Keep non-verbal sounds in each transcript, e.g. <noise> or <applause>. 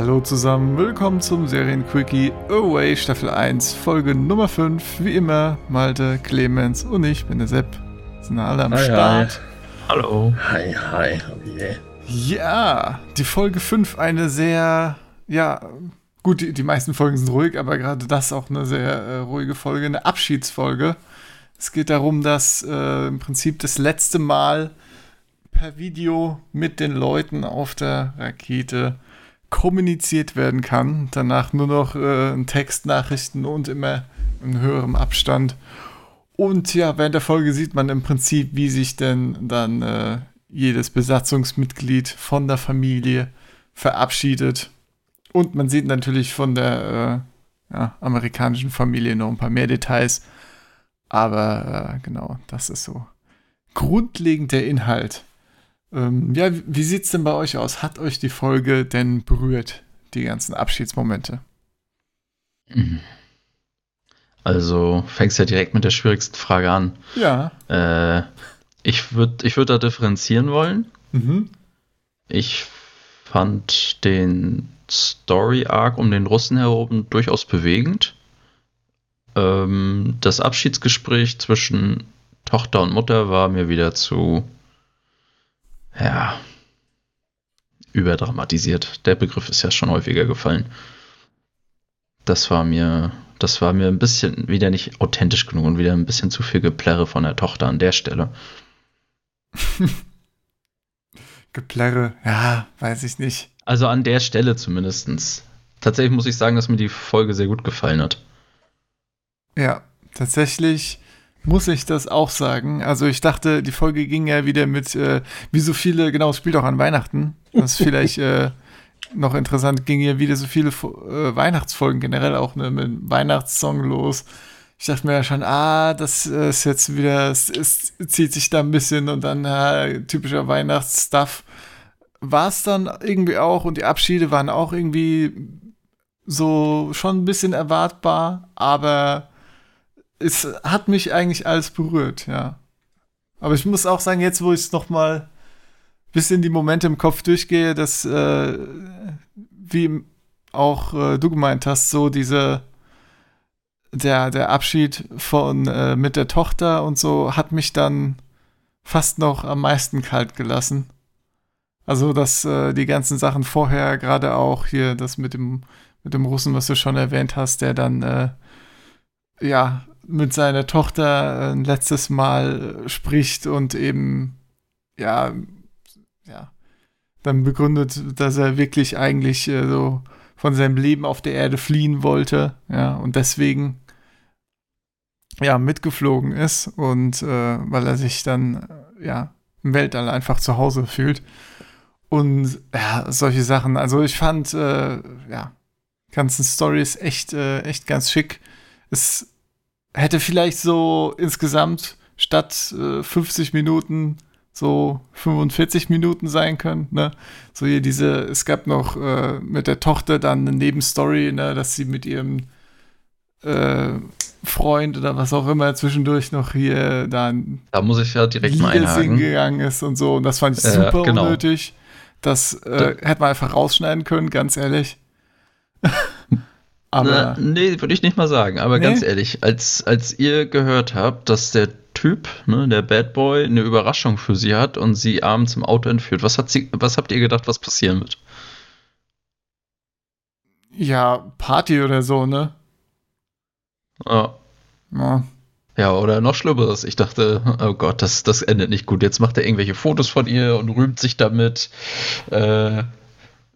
Hallo zusammen, willkommen zum Serienquickie Away Staffel 1, Folge Nummer 5. Wie immer, Malte, Clemens und ich bin der Sepp. Sind alle am Hi, Start. Hallo. Hi, hi. Oh je. Ja, die Folge 5, eine sehr, ja, gut, die, die meisten Folgen sind ruhig, aber gerade das auch eine sehr äh, ruhige Folge, eine Abschiedsfolge. Es geht darum, dass äh, im Prinzip das letzte Mal per Video mit den Leuten auf der Rakete kommuniziert werden kann. Danach nur noch äh, Textnachrichten und immer in höherem Abstand. Und ja, während der Folge sieht man im Prinzip, wie sich denn dann äh, jedes Besatzungsmitglied von der Familie verabschiedet. Und man sieht natürlich von der äh, ja, amerikanischen Familie noch ein paar mehr Details. Aber äh, genau, das ist so grundlegend der Inhalt. Ähm, ja, wie sieht's denn bei euch aus? Hat euch die Folge denn berührt, die ganzen Abschiedsmomente? Also fängst ja direkt mit der schwierigsten Frage an. Ja. Äh, ich würde ich würd da differenzieren wollen. Mhm. Ich fand den Story Arc um den Russen herum durchaus bewegend. Ähm, das Abschiedsgespräch zwischen Tochter und Mutter war mir wieder zu, ja, überdramatisiert. Der Begriff ist ja schon häufiger gefallen. Das war mir, das war mir ein bisschen wieder nicht authentisch genug und wieder ein bisschen zu viel Geplärre von der Tochter an der Stelle. <laughs> Geplärre, ja, weiß ich nicht. Also an der Stelle zumindestens. Tatsächlich muss ich sagen, dass mir die Folge sehr gut gefallen hat. Ja, tatsächlich muss ich das auch sagen. Also ich dachte, die Folge ging ja wieder mit, äh, wie so viele, genau, es spielt auch an Weihnachten. Das ist <laughs> vielleicht äh, noch interessant, ging ja wieder so viele äh, Weihnachtsfolgen generell auch ne, mit einem Weihnachtssong los. Ich dachte mir ja schon, ah, das ist jetzt wieder, es, es zieht sich da ein bisschen und dann äh, typischer Weihnachtsstuff. War es dann irgendwie auch und die Abschiede waren auch irgendwie so schon ein bisschen erwartbar, aber es hat mich eigentlich alles berührt, ja. Aber ich muss auch sagen, jetzt wo ich es noch mal bisschen die Momente im Kopf durchgehe, dass äh, wie auch äh, du gemeint hast, so diese der der Abschied von äh, mit der Tochter und so hat mich dann fast noch am meisten kalt gelassen. Also dass äh, die ganzen Sachen vorher, gerade auch hier das mit dem mit dem Russen, was du schon erwähnt hast, der dann äh, ja mit seiner Tochter ein letztes Mal spricht und eben ja ja dann begründet, dass er wirklich eigentlich äh, so von seinem Leben auf der Erde fliehen wollte, ja und deswegen ja mitgeflogen ist und äh, weil er sich dann äh, ja im Weltall einfach zu Hause fühlt und ja solche Sachen. Also ich fand äh, ja ganzen Stories echt äh, echt ganz schick. Es hätte vielleicht so insgesamt statt äh, 50 Minuten so 45 Minuten sein können, ne? So hier diese, es gab noch äh, mit der Tochter dann eine Nebenstory, ne, dass sie mit ihrem äh, Freund oder was auch immer zwischendurch noch hier dann Da muss ich ja direkt mal singen einhaken. gegangen ist und so. Und das fand ich Äh, super genau. unnötig. Das äh, hätte man einfach rausschneiden können, ganz ehrlich. <laughs> Aber Na, nee, würde ich nicht mal sagen. Aber Nee? ganz ehrlich, als, als ihr gehört habt, dass der Typ, ne, der Bad Boy, eine Überraschung für sie hat und sie abends im Auto entführt, was, hat sie, was habt ihr gedacht, was passieren wird? ja, Party oder so, ne? Ja. Ja. Ja, oder noch Schlimmeres. Ich dachte, oh Gott, das, das endet nicht gut. Jetzt macht er irgendwelche Fotos von ihr und rühmt sich damit, äh,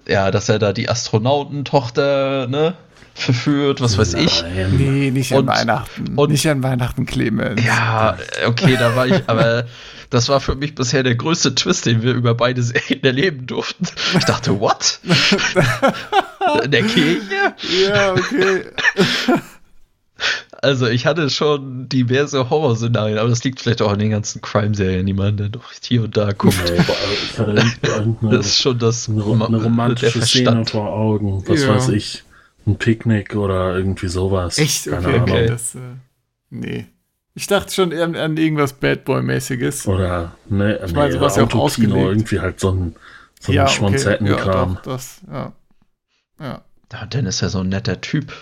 ja, dass er da die Astronautentochter, ne, verführt, was weiß ich. Nein. Nee, nicht an Und- Weihnachten. und- nicht an Weihnachten, Clemens. Ja, okay, da war ich, aber das war für mich bisher der größte Twist, den wir über beide Serien erleben durften. Ich dachte, what? In der Kirche? Ja, okay. Also ich hatte schon diverse Horrorszenarien, aber das liegt vielleicht auch an den ganzen Crime-Serien, die man dann doch hier und da guckt. Nee, ich <laughs> Das ist schon das eine, eine romantische Szene vor Augen. Was Ja. weiß ich. Ein Picknick oder irgendwie sowas. Echt? Keine Okay, Ahnung. okay. Das, äh, nee. Ich dachte schon an, an irgendwas Bad Boy-mäßiges. Oder ne, Ich meine, nee, sowas ja auch ausgelegt. irgendwie halt so ein, so ein ja, Schmonzettenkram. doch, das, ja. Ja. Ja, Dennis ist ja so ein netter Typ.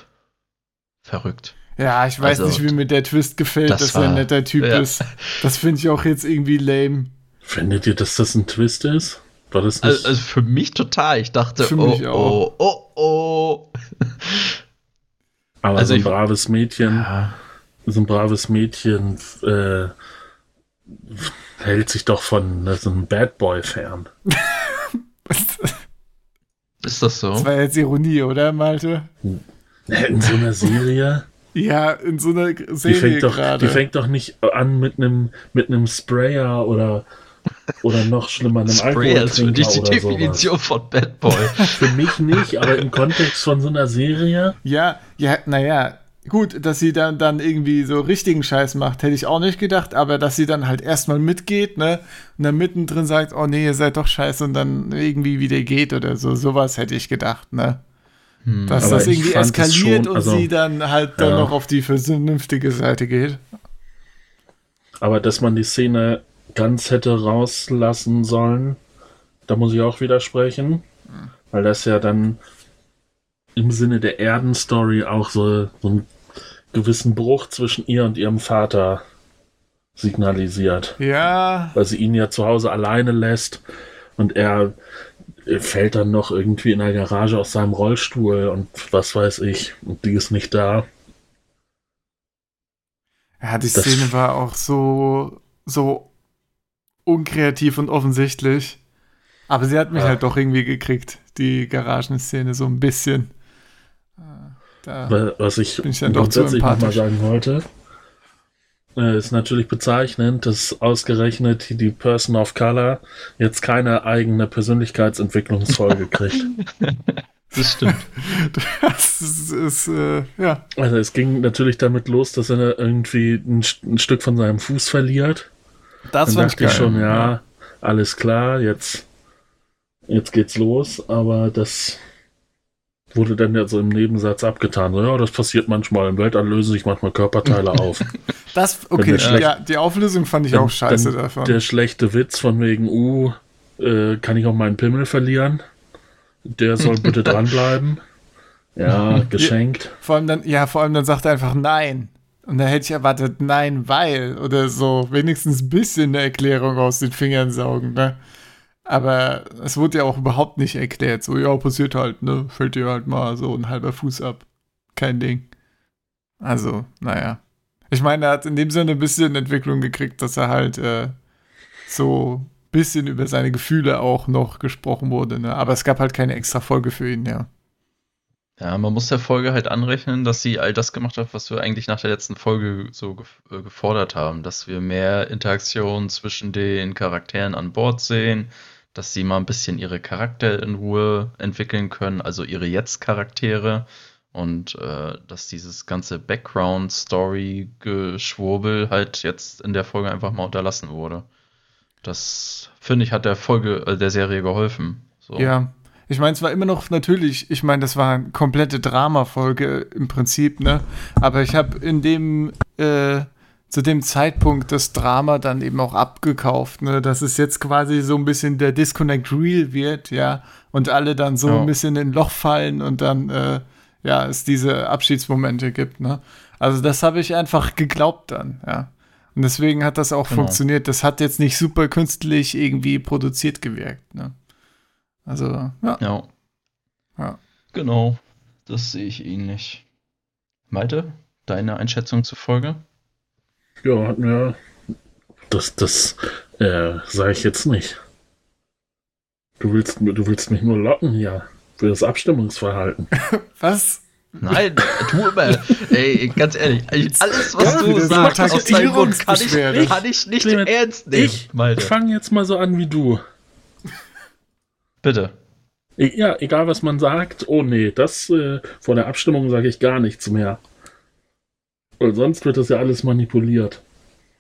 Verrückt. Ja, ich weiß Also, nicht, wie mir der Twist gefällt, das dass er ein war- netter Typ ja. ist. Das finde ich auch jetzt irgendwie lame. Findet ihr, dass das ein Twist ist? War das nicht? Also, also für mich total. Ich dachte, Für oh, oh, oh, oh. aber also so ein braves Mädchen, Ja, so ein braves Mädchen äh, hält sich doch von ne, so einem Bad Boy fern. <laughs> ist das so? Das war jetzt Ironie, oder, Malte? In so einer Serie. Ja, in so einer Die Serie fängt, doch, gerade. die fängt doch nicht an mit einem mit einem Sprayer oder oder noch schlimmer einem Sprayer ist für dich die oder sowas. Definition von Bad Boy. <laughs> Für mich nicht, aber im Kontext von so einer Serie. Ja, ja, naja, gut, dass sie dann, dann irgendwie so richtigen Scheiß macht, hätte ich auch nicht gedacht, aber dass sie dann halt erstmal mitgeht, ne, und dann mittendrin sagt, oh nee, ihr seid doch scheiße und dann irgendwie wieder geht oder so, sowas hätte ich gedacht, ne. Hm. Dass das irgendwie eskaliert schon, und also- sie dann halt dann Ja. noch auf die vernünftige Seite geht. Aber dass man die Szene ganz hätte rauslassen sollen, da muss ich auch widersprechen. Weil das ja dann im Sinne der Erden-Story auch so, so einen gewissen Bruch zwischen ihr und ihrem Vater signalisiert. Ja, Weil sie ihn ja zu Hause alleine lässt und er fällt dann noch irgendwie in der Garage aus seinem Rollstuhl und was weiß ich. Und die ist nicht da. ja, die Das- Szene war auch so, so unkreativ und offensichtlich. Aber sie hat mich Ja. halt doch irgendwie gekriegt, die Garagenszene, so ein bisschen. Äh, Da. Wa- Was ich, Bin ich dann doch zu grundsätzlich nochmal empathisch. sagen wollte, äh, ist natürlich bezeichnend, dass ausgerechnet die Person of Color jetzt keine eigene Persönlichkeitsentwicklungsfolge <laughs> kriegt. Das stimmt. <laughs> Das ist, ist äh, ja. Also es ging natürlich damit los, dass er irgendwie ein, ein Stück von seinem Fuß verliert. Das fand ich dachte ich geil. schon, ja, alles klar, jetzt, jetzt geht's los, aber das wurde dann ja so im Nebensatz abgetan. So, ja, das passiert manchmal. Im Weltall lösen sich manchmal Körperteile auf. <laughs> Das, okay, ja, die Auflösung fand ich Dann- auch scheiße davon. Der schlechte Witz von wegen, uh, äh, kann ich auch meinen Pimmel verlieren? Der soll bitte <laughs> dranbleiben. Ja, geschenkt. Vor allem dann, ja, vor allem dann sagt er einfach nein. Und da hätte ich erwartet, nein, weil oder so, wenigstens ein bisschen eine Erklärung aus den Fingern saugen, ne? Aber es wurde ja auch überhaupt nicht erklärt. So, ja, passiert halt, ne? Fällt dir halt mal so ein halber Fuß ab. Kein Ding. Also, naja. Ich meine, er hat in dem Sinne ein bisschen Entwicklung gekriegt, dass er halt äh, so ein bisschen über seine Gefühle auch noch gesprochen wurde, ne? Aber es gab halt keine extra Folge für ihn, ja. Ja, man muss der Folge halt anrechnen, dass sie all das gemacht hat, was wir eigentlich nach der letzten Folge so äh, gefordert haben, dass wir mehr Interaktion zwischen den Charakteren an Bord sehen, dass sie mal ein bisschen ihre Charakter in Ruhe entwickeln können, also ihre Jetzt-Charaktere und äh, dass dieses ganze Background-Story-Geschwurbel halt jetzt in der Folge einfach mal unterlassen wurde. Das finde ich hat der Folge, äh, der Serie geholfen. So. Ja, ich meine, es war immer noch natürlich, ich meine, das war eine komplette Drama-Folge im Prinzip, ne? Aber ich habe in dem, äh, zu dem Zeitpunkt das Drama dann eben auch abgekauft, ne? Dass es jetzt quasi so ein bisschen der Disconnect Real wird, ja? Und alle dann so Ja. ein bisschen in ein Loch fallen und dann, äh, ja, es diese Abschiedsmomente gibt, ne? Also das habe ich einfach geglaubt dann, ja. Und deswegen hat das auch Genau. funktioniert. Das hat jetzt nicht super künstlich irgendwie produziert gewirkt, ne? Also, ja. Ja. Ja. Genau. Das sehe ich ähnlich. Malte, deine Einschätzung zur Folge? Ja, hatten wir. Das, das, äh, sage ich jetzt nicht. Du willst, du willst mich nur locken hier. Für das Abstimmungsverhalten. <laughs> Was? Nein, tu immer. Ey, ganz ehrlich, alles, was Ja, du sagst aus deinem Mund, kann ich, kann ich nicht Clemens, ernst nehmen, Ich Malte. fange jetzt mal so an wie du. Bitte. E- Ja, egal was man sagt. Oh nee, das äh, vor der Abstimmung sage ich gar nichts mehr. Weil sonst wird das ja alles manipuliert.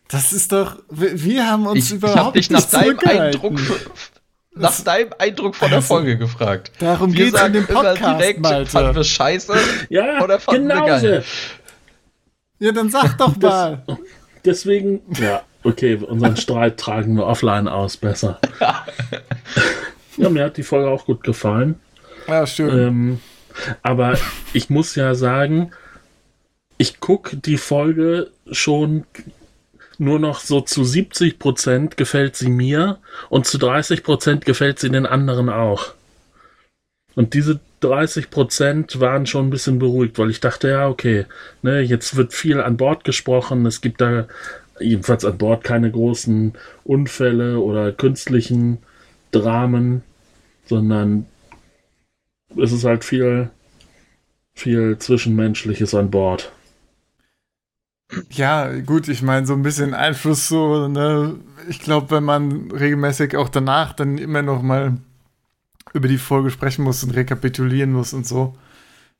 Das ist doch. Wir, wir haben uns Ich, ich überhaupt habe dich nach nicht deinem. Eindruck, <laughs> nach deinem Eindruck von der Also, Folge gefragt. Darum Wir geht's in dem immer Podcast, direkt, fanden wir Malte. scheiße. <laughs> Ja, Oder fanden wir genau geil? so. Ja, dann sag doch Das- mal. <laughs> Deswegen, ja, okay, unseren Streit tragen wir offline aus, besser. ja, mir hat die Folge auch gut gefallen. Ja, schön. Ähm, Aber ich muss ja sagen, ich gucke die Folge schon nur noch so zu 70 Prozent gefällt sie mir und zu 30 Prozent gefällt sie den anderen auch. Und diese 30 Prozent waren schon ein bisschen beruhigt, weil ich dachte, ja, okay, ne, jetzt wird viel an Bord gesprochen, es gibt da jedenfalls an Bord keine großen Unfälle oder künstlichen Dramen, sondern es ist halt viel, viel Zwischenmenschliches an Bord. Ja, gut, ich meine, so ein bisschen Einfluss so, ne? Ich glaube, wenn man regelmäßig auch danach dann immer noch mal über die Folge sprechen muss und rekapitulieren muss und so,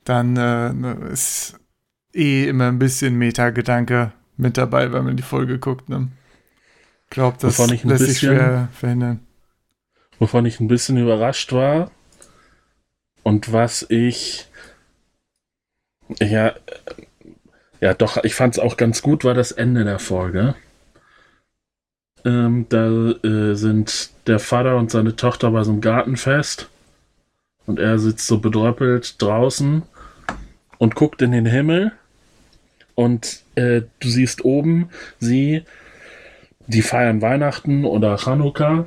dann äh, ne, ist eh immer ein bisschen Meta-Gedanke mit dabei, wenn man die Folge guckt, ne? Ich glaube, das lässt sich schwer verhindern. Wovon ich ein bisschen überrascht war und was ich ja ja, doch, ich fand es auch ganz gut, war das Ende der Folge. Ähm, da äh, sind der Vater und seine Tochter bei so einem Gartenfest und er sitzt so bedröppelt draußen und guckt in den Himmel und äh, du siehst oben sie, die feiern Weihnachten oder Chanukka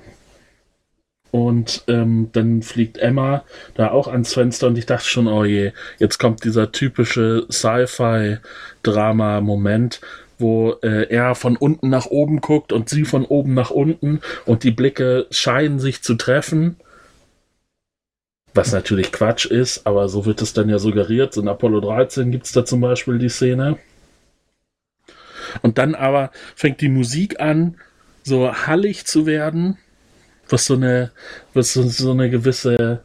und ähm, dann fliegt Emma da auch ans Fenster und ich dachte schon, oh je, jetzt kommt dieser typische Sci-Fi-Drama-Moment, wo äh, er von unten nach oben guckt und sie von oben nach unten und die Blicke scheinen sich zu treffen. Was natürlich Quatsch ist, aber so wird es dann ja suggeriert. In Apollo 13 gibt es da zum Beispiel die Szene. Und dann aber fängt die Musik an, so hallig zu werden was so eine, was so, so eine gewisse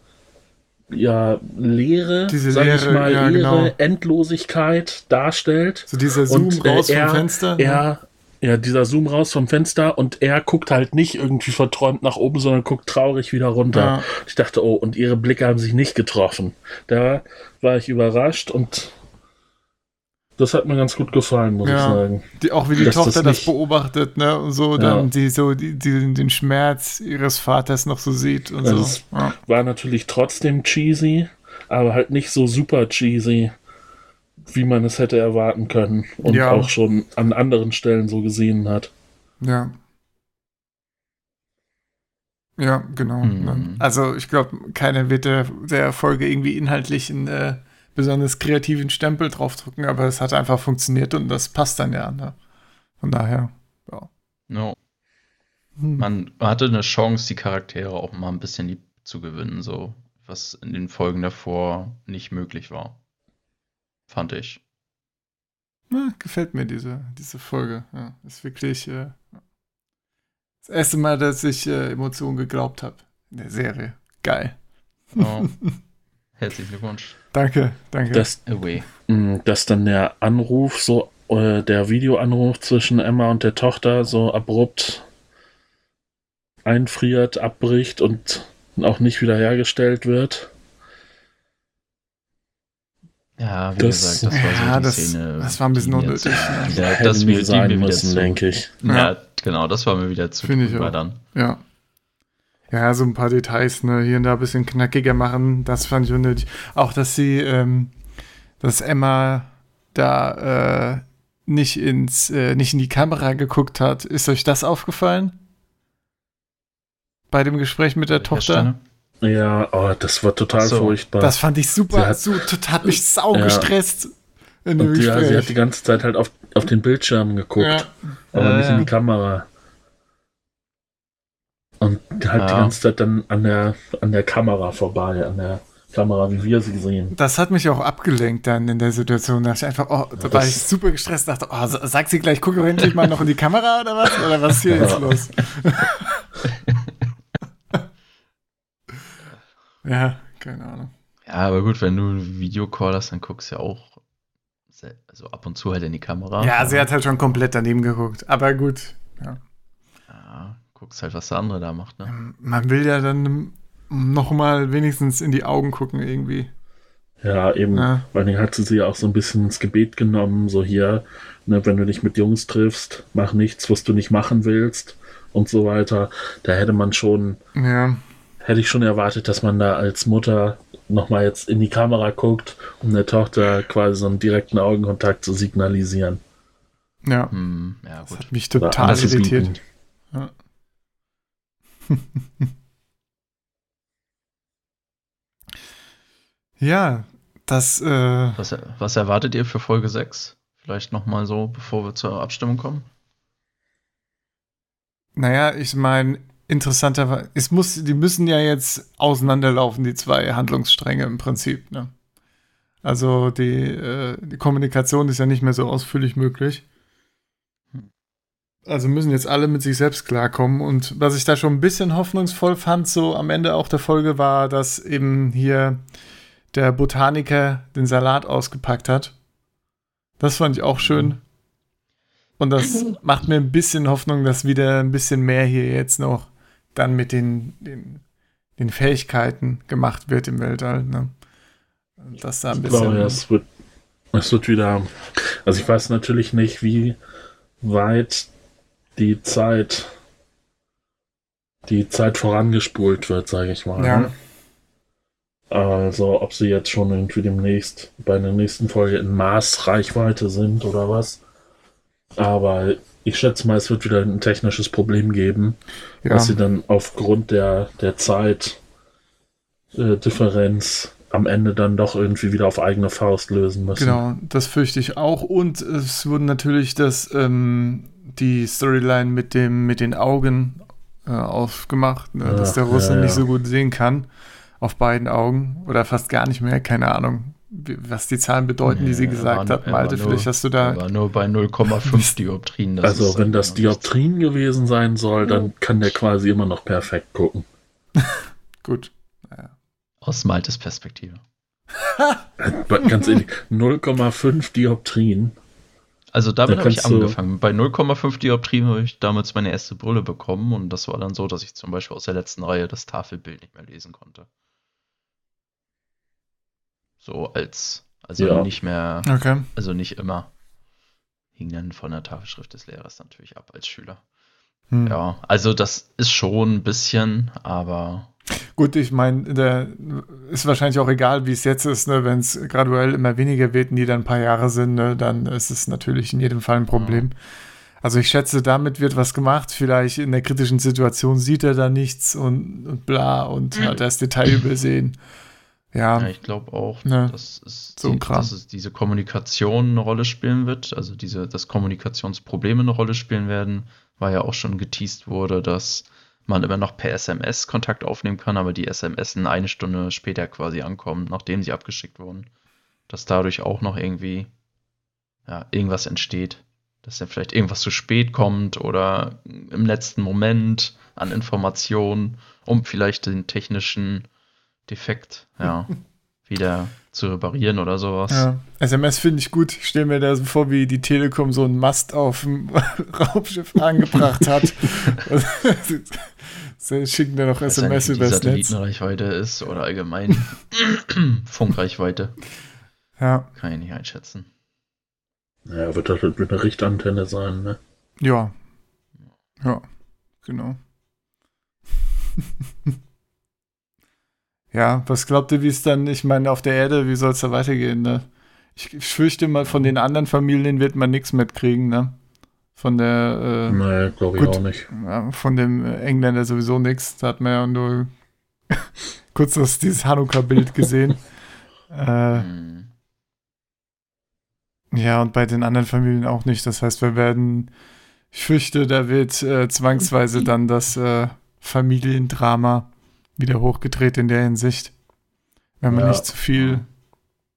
ja, Leere, diese sag Leere, ich mal, ja, Leere, genau. Endlosigkeit darstellt. So dieser Zoom und, äh, raus er, vom Fenster. Ne? Er, ja, dieser Zoom raus vom Fenster und er guckt halt nicht irgendwie verträumt nach oben, sondern guckt traurig wieder runter. Ja. Ich dachte, oh, und ihre Blicke haben sich nicht getroffen. Da war ich überrascht und das hat mir ganz gut gefallen, muss ja, ich sagen. Die, auch wie die Dass Tochter das, das, beobachtet, ne? Und so, dann ja. die so die, die, den Schmerz ihres Vaters noch so sieht und also so. Ja. War natürlich trotzdem cheesy, aber halt nicht so super cheesy, wie man es hätte erwarten können und auch schon an anderen Stellen so gesehen hat. Ja. Ja, genau. Mhm. Also ich glaube, keiner wird der, der Folge irgendwie inhaltlich in äh, besonders kreativen Stempel draufdrücken, aber es hat einfach funktioniert und das passt dann ja. Ne? Von daher, ja. No. Hm. Man hatte eine Chance, die Charaktere auch mal ein bisschen lieb zu gewinnen, so was in den Folgen davor nicht möglich war. Fand ich. Na, gefällt mir diese, diese Folge. Ja, ist wirklich äh, das erste Mal, dass ich äh, Emotionen geglaubt habe in der Serie. Geil. Oh. <laughs> Herzlichen Glückwunsch. Danke, danke. Dass, mm, dass dann der Anruf, so äh, der Videoanruf zwischen Emma und der Tochter so abrupt einfriert, abbricht und auch nicht wiederhergestellt wird. Ja, wie das, gesagt, das war so ja, die das, Szene. Das war ein bisschen unnötig. Ja, das wir, sein müssen, denke ich. Ja, ja, genau, das war mir wieder zu Finde ich auch. dann. Ja. Ja, so ein paar Details, ne, hier und da ein bisschen knackiger machen, das fand ich unnötig. Auch, dass sie, ähm, dass Emma da äh, nicht ins, äh, nicht in die Kamera geguckt hat. Ist euch das aufgefallen? Bei dem Gespräch mit der Tochter? Ja, oh, das war total so. furchtbar. Das fand ich super, hat, so, total, hat mich sau ja. gestresst. In dem ja, sie hat die ganze Zeit halt auf, auf den Bildschirm geguckt, ja. aber äh, nicht in die Kamera. Und halt ja. die ganze Zeit dann an der, an der Kamera vorbei, an der Kamera, wie wir sie sehen. Das hat mich auch abgelenkt dann in der Situation. Da, ich einfach, oh, da war ich super gestresst, dachte, oh, sag sie gleich, gucke endlich mal noch in die Kamera oder was? Oder was ist hier ja. jetzt los? <laughs> ja, keine Ahnung. Ja, aber gut, wenn du einen Videocall hast, dann guckst du ja auch also ab und zu halt in die Kamera. Ja, sie hat halt schon komplett daneben geguckt. Aber gut, ja. Ja, guckst halt, was der andere da macht. Ne? Ähm, man will ja dann noch mal wenigstens in die Augen gucken irgendwie. Ja, eben. Ja. Weil dann hat sie sie auch so ein bisschen ins Gebet genommen, so hier, ne, wenn du dich mit Jungs triffst, mach nichts, was du nicht machen willst und so weiter. Da hätte man schon, ja. hätte ich schon erwartet, dass man da als Mutter nochmal jetzt in die Kamera guckt, um der Tochter quasi so einen direkten Augenkontakt zu signalisieren. Ja. Hm, ja, Das gut. hat mich total irritiert. <laughs> ja, das, äh, Was, was erwartet ihr für Folge 6? Vielleicht nochmal so, bevor wir zur Abstimmung kommen? naja, ich meine, interessanterweise, es muss, die müssen ja jetzt auseinanderlaufen, die zwei Handlungsstränge im Prinzip, ne? Also die, äh, die Kommunikation ist ja nicht mehr so ausführlich möglich. Also müssen jetzt alle mit sich selbst klarkommen. Und was ich da schon ein bisschen hoffnungsvoll fand, so am Ende auch der Folge, war, dass eben hier der Botaniker den Salat ausgepackt hat. Das fand ich auch schön. Und das <laughs> macht mir ein bisschen Hoffnung, dass wieder ein bisschen mehr hier jetzt noch dann mit den, den, den Fähigkeiten gemacht wird im Weltall. Ne? Und Dass da ein Ich bisschen. glaube, ja, es wird, es wird wieder. Also ich weiß natürlich nicht, wie weit die Zeit, die Zeit vorangespult wird, sage ich mal. Ja. Also ob sie jetzt schon irgendwie demnächst bei der nächsten Folge in Maßreichweite sind oder was. Aber ich schätze mal, es wird wieder ein technisches Problem geben, ja. was sie dann aufgrund der, der Zeitdifferenz äh, am Ende dann doch irgendwie wieder auf eigene Faust lösen müssen. Genau, das fürchte ich auch. Und es wurde natürlich das, ähm, die Storyline mit, dem, mit den Augen äh, aufgemacht, ne? dass Ach, der Russe ja, ja. nicht so gut sehen kann. Auf beiden Augen. Oder fast gar nicht mehr, keine Ahnung, wie, was die Zahlen bedeuten, die sie Nee, gesagt war- hat. war Malte, nur- vielleicht hast du da. Aber nur bei 0,5 <laughs> Dioptrien. das also, wenn das Dioptrien gewesen sein soll, dann kann der quasi immer noch perfekt gucken. <laughs> Gut. nichts Aus Maltes Perspektive. Aber Ganz ehrlich, 0,5 Dioptrien. Also damit Da habe ich angefangen. Bei 0,5 Dioptrien habe ich damals meine erste Brille bekommen und das war dann so, dass ich zum Beispiel aus der letzten Reihe das Tafelbild nicht mehr lesen konnte. So als, also Ja. nicht mehr, Okay. also nicht immer. Hing dann von der Tafelschrift des Lehrers natürlich ab als Schüler. Hm. Ja, also das ist schon ein bisschen, aber Gut, ich meine, ist wahrscheinlich auch egal, wie es jetzt ist, ne? wenn es graduell immer weniger wird die dann ein paar Jahre sind, ne? dann ist es natürlich in jedem Fall ein Problem. Also ich schätze, damit wird was gemacht. Vielleicht in der kritischen Situation sieht er da nichts und, und bla und hat das Detail übersehen. Ja, Ja, ich glaube auch, Ne. dass, es, So die, dass es diese Kommunikation eine Rolle spielen wird, also diese, dass Kommunikationsprobleme eine Rolle spielen werden, weil ja auch schon geteased wurde, dass man immer noch per SMS Kontakt aufnehmen kann, aber die SMS eine Stunde später quasi ankommen, nachdem sie abgeschickt wurden. Dass dadurch auch noch irgendwie ja, irgendwas entsteht. Dass dann vielleicht irgendwas zu spät kommt oder im letzten Moment an Informationen, um vielleicht den technischen Defekt ja, <laughs> wieder zu reparieren oder sowas. ja. SMS finde ich gut. Ich stelle mir da so vor, wie die Telekom so einen Mast auf dem <laughs> Raumschiff angebracht hat. <laughs> Sie schicken da noch SMS die übers Netz. Satellitenreichweite ist oder allgemein <coughs> Funkreichweite. Ja, Kann ich nicht einschätzen. Ja, wird das wird eine Richtantenne sein, ne? ja. Ja, genau. <laughs> ja, was glaubt ihr, wie es dann, ich meine, auf der Erde, wie soll es da weitergehen, ne? Ich, ich fürchte mal, von den anderen Familien wird man nichts mitkriegen, ne? Von der, äh, Nee, glaube ich Gut. auch nicht. ja, von dem Engländer sowieso nichts. Da hat man ja nur <laughs> kurz das, dieses Hanukkah-Bild gesehen. <laughs> äh, Hm. Ja, und bei den anderen Familien auch nicht. Das heißt, wir werden, ich fürchte, da wird äh, zwangsweise dann das äh, Familiendrama wieder hochgedreht in der Hinsicht. Wenn man Ja. nicht zu viel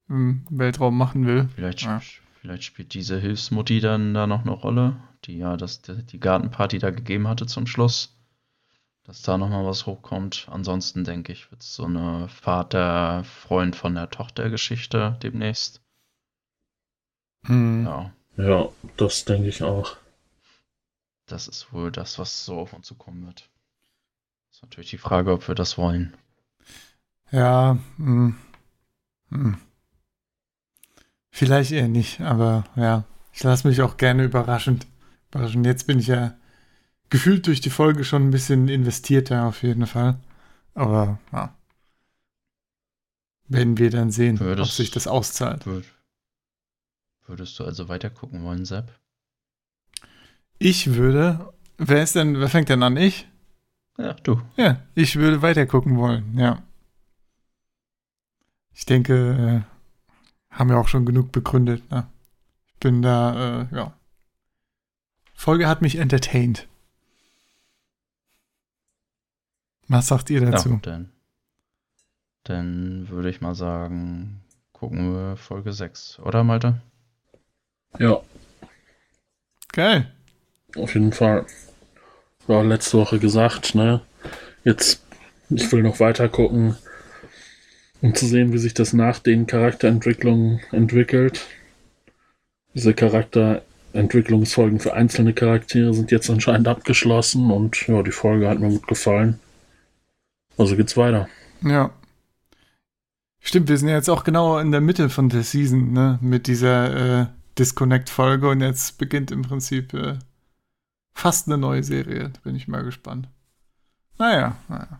im Weltraum machen will. Vielleicht, Ja. vielleicht spielt diese Hilfsmutti dann da noch eine Rolle, die ja das, die, die Gartenparty da gegeben hatte zum Schluss. Dass da nochmal was hochkommt. Ansonsten denke ich, wird es so eine Vater-Freund von der Tochter-Geschichte demnächst. Hm. Ja, Ja, das denke ich auch. das ist wohl das, was so auf uns zukommen wird. Ist natürlich die Frage, ob wir das wollen. Ja, hm. Hm. Vielleicht eher nicht, aber ja, ich lasse mich auch gerne überraschend überraschen. Jetzt bin ich ja gefühlt durch die Folge schon ein bisschen investierter auf jeden Fall. Aber ja. Werden wir dann sehen, Würdest- ob sich das auszahlt. Würd, würdest du also weiter gucken wollen, Sepp? Ich würde. Wer ist denn, wer fängt denn an? Ich? Ja, du. Ja, ich würde weiter gucken wollen, ja. Ich denke, äh, haben wir auch schon genug begründet, ne? Ich bin da, äh, ja. Folge hat mich entertained. Was sagt ihr Ja, dazu? dann, dann würde ich mal sagen, gucken wir Folge 6, oder Malte? Ja, Geil. auf jeden Fall. War letzte Woche gesagt, ne? Jetzt, ich will noch weiter gucken, um zu sehen, wie sich das nach den Charakterentwicklungen entwickelt. Diese Charakterentwicklungsfolgen für einzelne Charaktere sind jetzt anscheinend abgeschlossen und ja, die Folge hat mir gut gefallen. Also geht's weiter. Ja. Stimmt, wir sind ja jetzt auch genau in der Mitte von der Season, ne? Mit dieser äh, Disconnect-Folge und jetzt beginnt im Prinzip äh, fast eine neue Serie. Da bin ich mal gespannt. Naja, naja.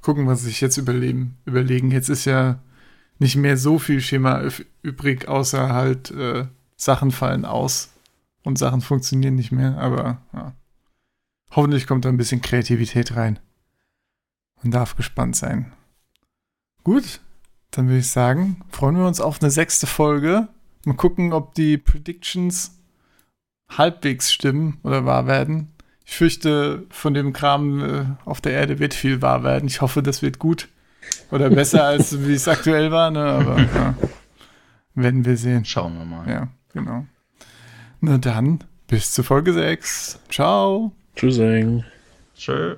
Gucken, was sich jetzt überleben, überlegen. Jetzt ist ja nicht mehr so viel Schema übrig, außer halt äh, Sachen fallen aus und Sachen funktionieren nicht mehr, aber ja. Hoffentlich kommt da ein bisschen Kreativität rein. Man darf gespannt sein. Gut, dann würde ich sagen, freuen wir uns auf eine sechste Folge. Mal gucken, ob die Predictions halbwegs stimmen oder wahr werden. Ich fürchte, von dem Kram äh, auf der Erde wird viel wahr werden. Ich hoffe, das wird gut. Oder besser, <laughs> als wie es aktuell war, ne? Aber ja, werden wir sehen. Schauen wir mal. Ja, genau. Na dann, bis zur Folge 6. Ciao. Tschüssing. Tschö.